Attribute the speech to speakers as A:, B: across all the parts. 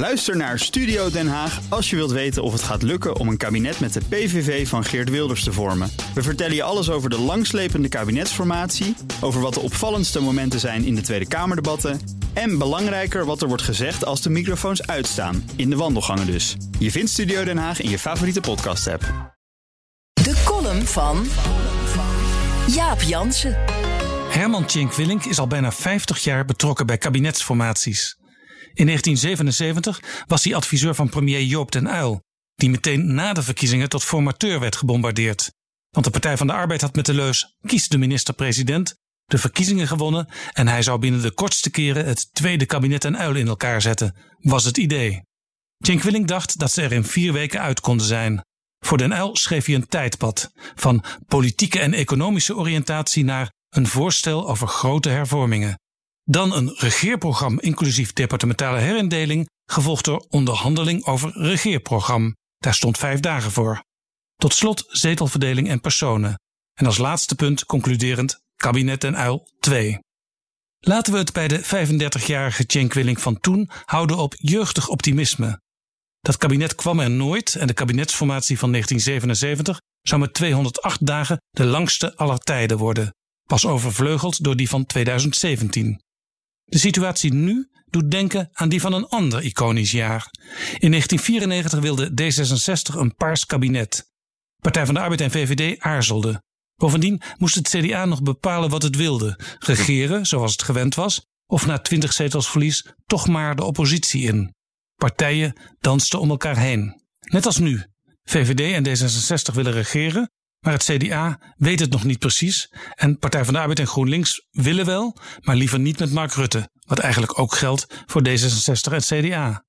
A: Luister naar Studio Den Haag als je wilt weten of het gaat lukken om een kabinet met de PVV van Geert Wilders te vormen. We vertellen je alles over de langslepende kabinetsformatie, over wat de opvallendste momenten zijn in de Tweede Kamerdebatten en belangrijker wat er wordt gezegd als de microfoons uitstaan, in de wandelgangen dus. Je vindt Studio Den Haag in je favoriete podcast-app.
B: De column van Jaap Jansen.
C: Herman Tjenk Willink is al bijna 50 jaar betrokken bij kabinetsformaties. In 1977 was hij adviseur van premier Joop den Uyl, die meteen na de verkiezingen tot formateur werd gebombardeerd. Want de Partij van de Arbeid had met de leus kies de minister-president de verkiezingen gewonnen en hij zou binnen de kortste keren het tweede kabinet en Uyl in elkaar zetten, was het idee. Cenk Willink dacht dat ze er in vier weken uit konden zijn. Voor Den Uyl schreef hij een tijdpad van politieke en economische oriëntatie naar een voorstel over grote hervormingen. Dan een regeerprogramma inclusief departementale herindeling, gevolgd door onderhandeling over regeerprogramma. Daar stond vijf dagen voor. Tot slot zetelverdeling en personen. En als laatste punt concluderend kabinet en uil 2. Laten we het bij de 35-jarige Cenk Willing van toen houden op jeugdig optimisme. Dat kabinet kwam er nooit en de kabinetsformatie van 1977 zou met 208 dagen de langste aller tijden worden, pas overvleugeld door die van 2017. De situatie nu doet denken aan die van een ander iconisch jaar. In 1994 wilde D66 een paars kabinet. Partij van de Arbeid en VVD aarzelden. Bovendien moest het CDA nog bepalen wat het wilde: regeren, zoals het gewend was, of na 20 zetels verlies toch maar de oppositie in. Partijen dansten om elkaar heen. Net als nu. VVD en D66 willen regeren, maar het CDA weet het nog niet precies. En Partij van de Arbeid en GroenLinks willen wel, maar liever niet met Mark Rutte. Wat eigenlijk ook geldt voor D66 en CDA.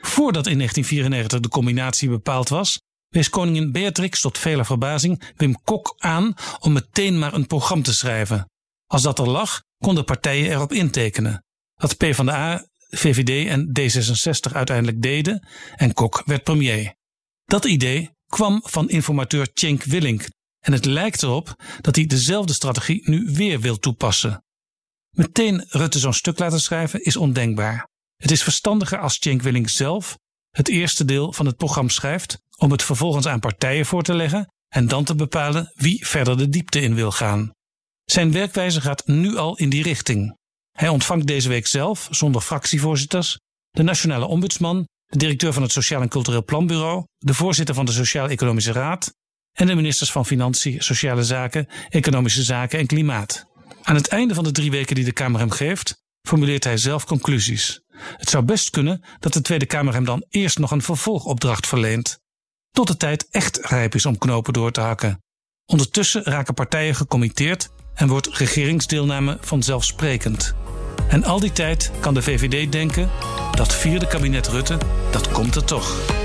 C: Voordat in 1994 de combinatie bepaald was, wees koningin Beatrix tot vele verbazing Wim Kok aan om meteen maar een programma te schrijven. Als dat er lag, konden partijen erop intekenen. Wat PvdA, VVD en D66 uiteindelijk deden en Kok werd premier. Dat idee kwam van informateur Cenk Willink en het lijkt erop dat hij dezelfde strategie nu weer wil toepassen. Meteen Rutte zo'n stuk laten schrijven is ondenkbaar. Het is verstandiger als Cenk Willink zelf het eerste deel van het programma schrijft, om het vervolgens aan partijen voor te leggen en dan te bepalen wie verder de diepte in wil gaan. Zijn werkwijze gaat nu al in die richting. Hij ontvangt deze week zelf, zonder fractievoorzitters, de nationale ombudsman, de directeur van het Sociaal en Cultureel Planbureau, de voorzitter van de Sociaal-Economische Raad en de ministers van Financiën, Sociale Zaken, Economische Zaken en Klimaat. Aan het einde van de drie weken die de Kamer hem geeft, formuleert hij zelf conclusies. Het zou best kunnen dat de Tweede Kamer hem dan eerst nog een vervolgopdracht verleent, tot de tijd echt rijp is om knopen door te hakken. Ondertussen raken partijen gecommitteerd en wordt regeringsdeelname vanzelfsprekend. En al die tijd kan de VVD denken: dat vierde kabinet Rutte, dat komt er toch.